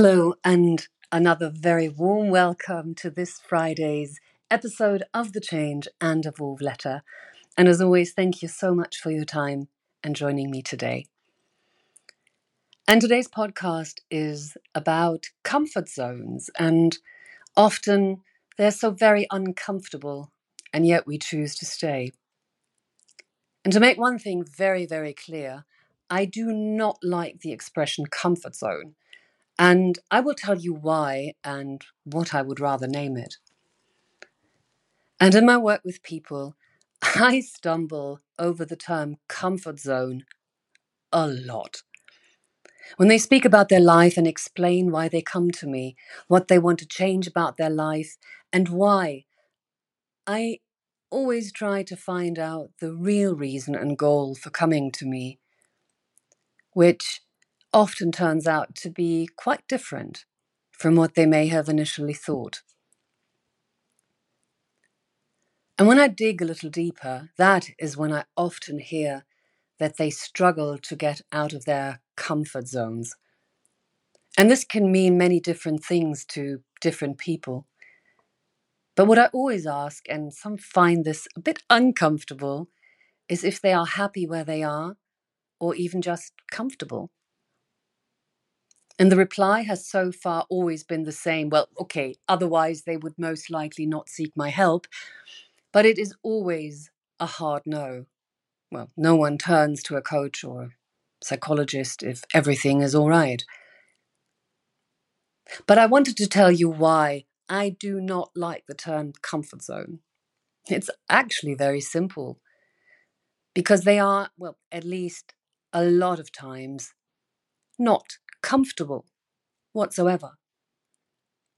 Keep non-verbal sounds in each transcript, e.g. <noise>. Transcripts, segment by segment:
Hello, and another very warm welcome to this Friday's episode of The Change and Evolve Letter. And as always, thank you so much for your time and joining me today. And today's podcast is about comfort zones, and often they're so very uncomfortable, and yet we choose to stay. And to make one thing very, very clear, I do not like the expression comfort zone. And I will tell you why and what I would rather name it. And in my work with people, <laughs> I stumble over the term comfort zone a lot. When they speak about their life and explain why they come to me, what they want to change about their life, and why, I always try to find out the real reason and goal for coming to me, which often turns out to be quite different from what they may have initially thought. And when I dig a little deeper, that is when I often hear that they struggle to get out of their comfort zones. And this can mean many different things to different people. But what I always ask, and some find this a bit uncomfortable, is if they are happy where they are or even just comfortable. And the reply has so far always been the same well, okay, otherwise they would most likely not seek my help. But it is always a hard no. Well, no one turns to a coach or psychologist if everything is all right. But I wanted to tell you why I do not like the term comfort zone. It's actually very simple because they are, well, at least a lot of times, not comfortable whatsoever.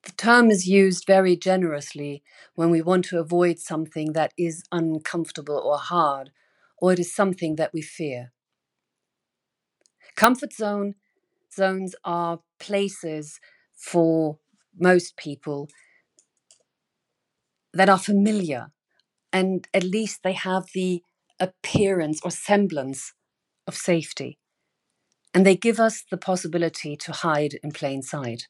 The term is used very generously when we want to avoid something that is uncomfortable or hard, or it is something that we fear. Comfort zone zones are places for most people that are familiar and at least they have the appearance or semblance of safety and they give us the possibility to hide in plain sight.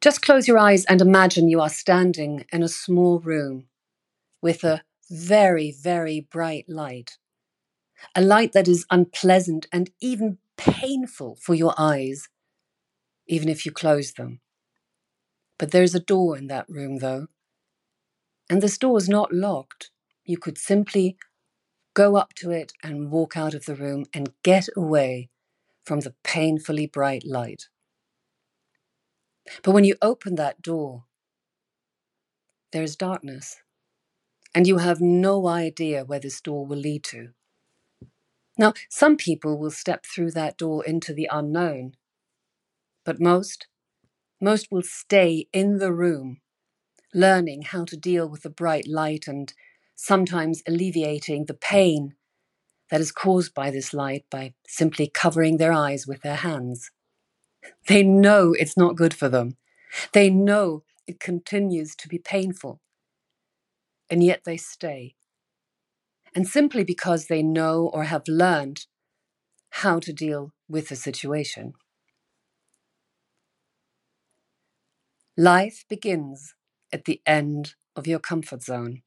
Just close your eyes and imagine you are standing in a small room with a very, very bright light. A light that is unpleasant and even painful for your eyes, even if you close them. But there's a door in that room, though. And this door is not locked. You could simply go up to it and walk out of the room and get away from the painfully bright light. But when you open that door, there is darkness, and you have no idea where this door will lead to. Now, some people will step through that door into the unknown, but most, most will stay in the room, learning how to deal with the bright light and sometimes alleviating the pain that is caused by this light by simply covering their eyes with their hands. They know it's not good for them. They know it continues to be painful. And yet they stay. And simply because they know or have learned how to deal with the situation. Life begins at the end of your comfort zone.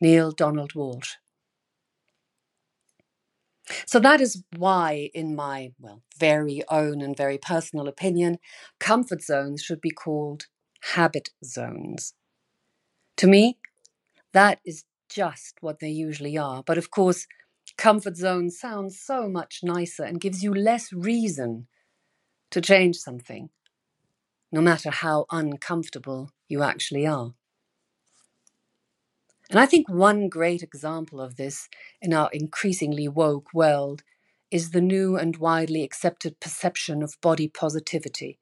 Neale Donald Walsch. So that is why, in my well, very own and very personal opinion, comfort zones should be called habit zones. To me, that is just what they usually are. But of course, comfort zone sounds so much nicer and gives you less reason to change something, no matter how uncomfortable you actually are. And I think one great example of this in our increasingly woke world is the new and widely accepted perception of body positivity.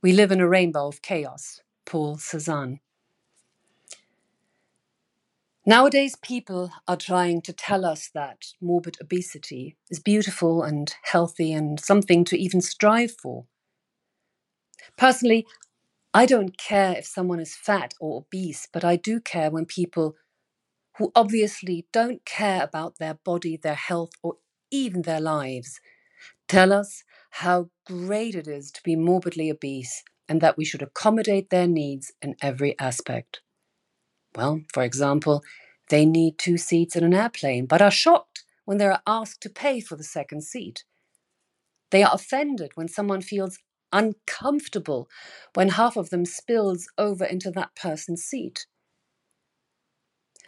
We live in a rainbow of chaos, Paul Cézanne. Nowadays, people are trying to tell us that morbid obesity is beautiful and healthy and something to even strive for. Personally, I don't care if someone is fat or obese, but I do care when people who obviously don't care about their body, their health, or even their lives, tell us how great it is to be morbidly obese and that we should accommodate their needs in every aspect. Well, for example, they need two seats in an airplane, but are shocked when they are asked to pay for the second seat. They are offended when someone feels uncomfortable when half of them spills over into that person's seat.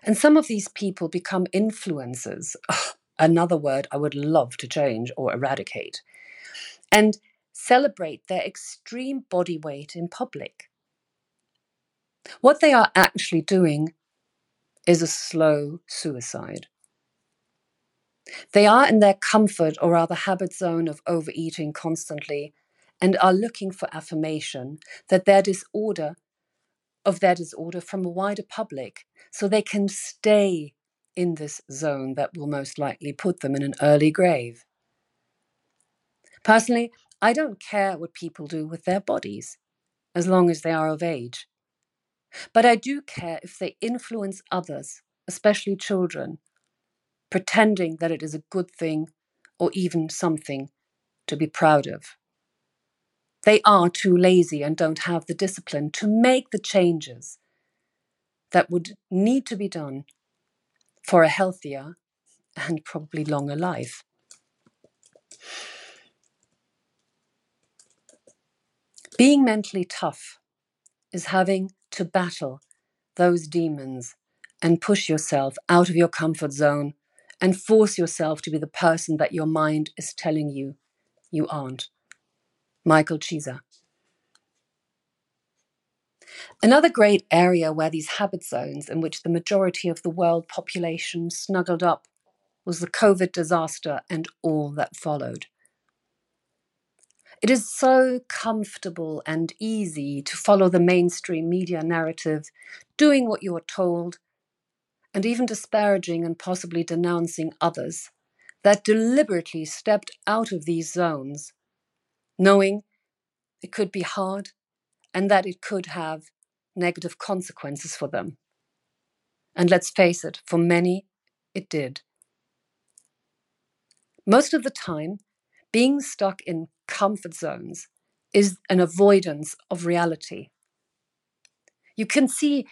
And some of these people become influencers, <laughs> another word I would love to change or eradicate, and celebrate their extreme body weight in public. What they are actually doing is a slow suicide. They are in their comfort or rather habit zone of overeating constantly and are looking for affirmation that their disorder of their disorder from a wider public so they can stay in this zone that will most likely put them in an early grave. Personally, I don't care what people do with their bodies as long as they are of age. But I do care if they influence others, especially children, pretending that it is a good thing or even something to be proud of. They are too lazy and don't have the discipline to make the changes that would need to be done for a healthier and probably longer life. Being mentally tough is having to battle those demons and push yourself out of your comfort zone and force yourself to be the person that your mind is telling you you aren't. Michael Chiesa. Another great area where these habit zones, in which the majority of the world population snuggled up, was the COVID disaster and all that followed. It is so comfortable and easy to follow the mainstream media narrative, doing what you are told, and even disparaging and possibly denouncing others that deliberately stepped out of these zones, knowing it could be hard and that it could have negative consequences for them. And let's face it, for many, it did. Most of the time, being stuck in comfort zones is an avoidance of reality. You can see,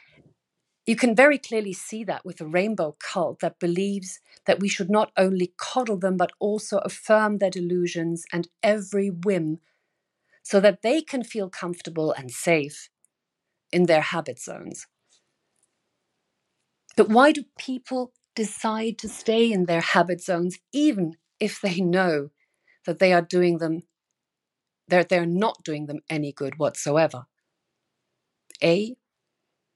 you can very clearly see that with the rainbow cult that believes that we should not only coddle them, but also affirm their delusions and every whim so that they can feel comfortable and safe in their habit zones. But why do people decide to stay in their habit zones even if they know that they are doing them they're, they're not doing them any good whatsoever. A,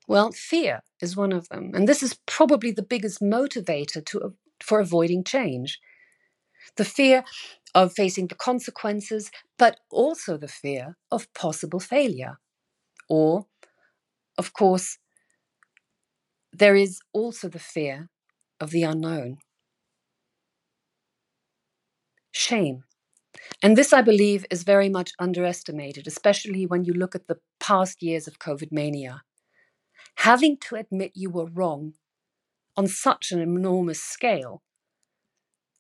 well, fear is one of them. And this is probably the biggest motivator to, for avoiding change. The fear of facing the consequences, but also the fear of possible failure. Or, of course, there is also the fear of the unknown. Shame and this, I believe, is very much underestimated, especially when you look at the past years of COVID mania. Having to admit you were wrong on such an enormous scale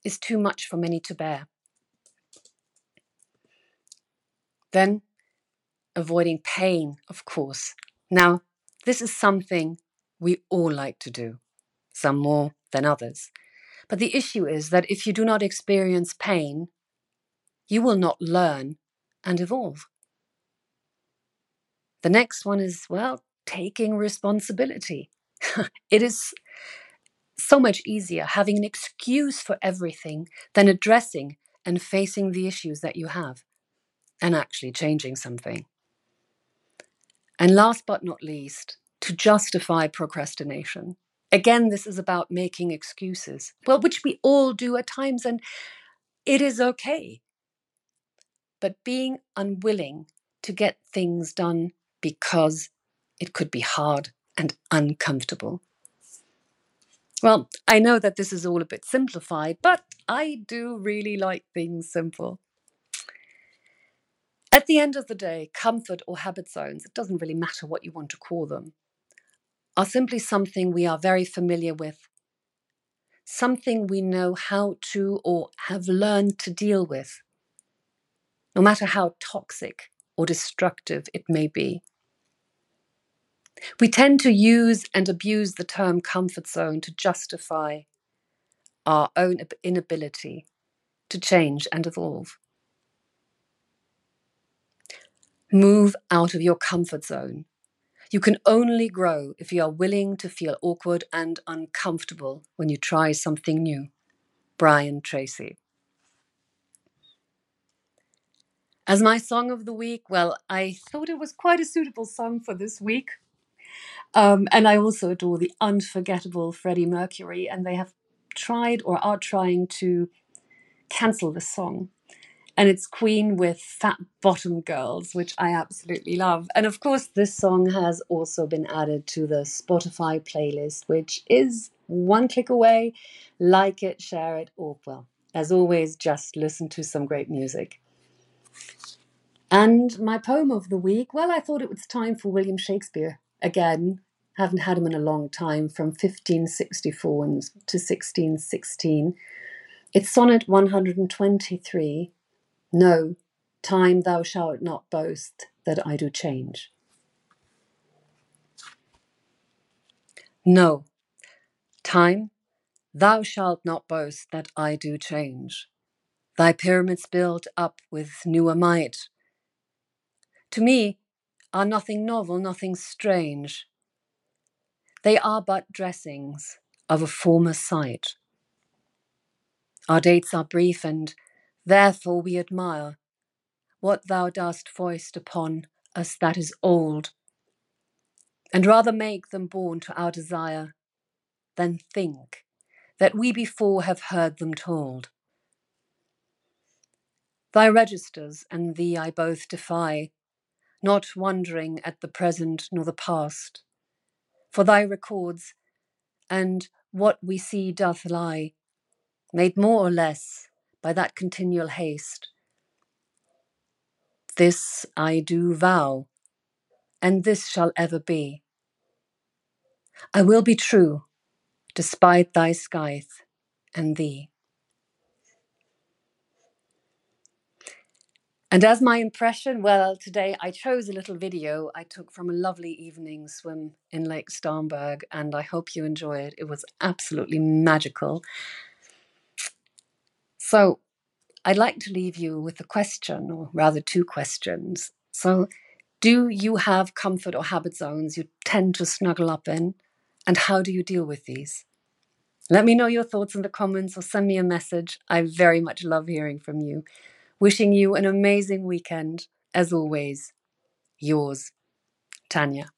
is too much for many to bear. Then, avoiding pain, of course. Now, this is something we all like to do, some more than others. But the issue is that if you do not experience pain, you will not learn and evolve. The next one is, well, taking responsibility. <laughs> it is so much easier having an excuse for everything than addressing and facing the issues that you have and actually changing something. And last but not least, to justify procrastination. Again, this is about making excuses, well, which we all do at times, and it is okay but being unwilling to get things done because it could be hard and uncomfortable. Well, I know that this is all a bit simplified, but I do really like things simple. At the end of the day, comfort or habit zones, it doesn't really matter what you want to call them, are simply something we are very familiar with, something we know how to or have learned to deal with, no matter how toxic or destructive it may be. We tend to use and abuse the term comfort zone to justify our own inability to change and evolve. Move out of your comfort zone. You can only grow if you are willing to feel awkward and uncomfortable when you try something new. Brian Tracy. As my song of the week, well, I thought it was quite a suitable song for this week. Um, and I also adore the unforgettable Freddie Mercury, and they have tried or are trying to cancel this song. And it's Queen with Fat Bottom Girls, which I absolutely love. And of course, this song has also been added to the Spotify playlist, which is one click away. Like it, share it, or well, as always, just listen to some great music. And my poem of the week, well, I thought it was time for William Shakespeare again. Haven't had him in a long time, from 1564 to 1616. It's sonnet 123. No, time thou shalt not boast that I do change. No, time, thou shalt not boast that I do change. Thy pyramids built up with newer might. To me are nothing novel, nothing strange. They are but dressings of a former sight. Our dates are brief, and therefore we admire what thou dost foist upon us that is old, and rather make them born to our desire than think that we before have heard them told. Thy registers and thee I both defy, not wondering at the present nor the past for thy records, and what we see doth lie, made more or less by that continual haste. This I do vow, and this shall ever be. I will be true, despite thy scythe and thee. And as my impression, well, today I chose a little video I took from a lovely evening swim in Lake Starnberg, and I hope you enjoy it. It was absolutely magical. So, I'd like to leave you with a question, or rather, two questions. So, do you have comfort or habit zones you tend to snuggle up in? And how do you deal with these? Let me know your thoughts in the comments or send me a message. I very much love hearing from you. Wishing you an amazing weekend. As always, yours, Tanya.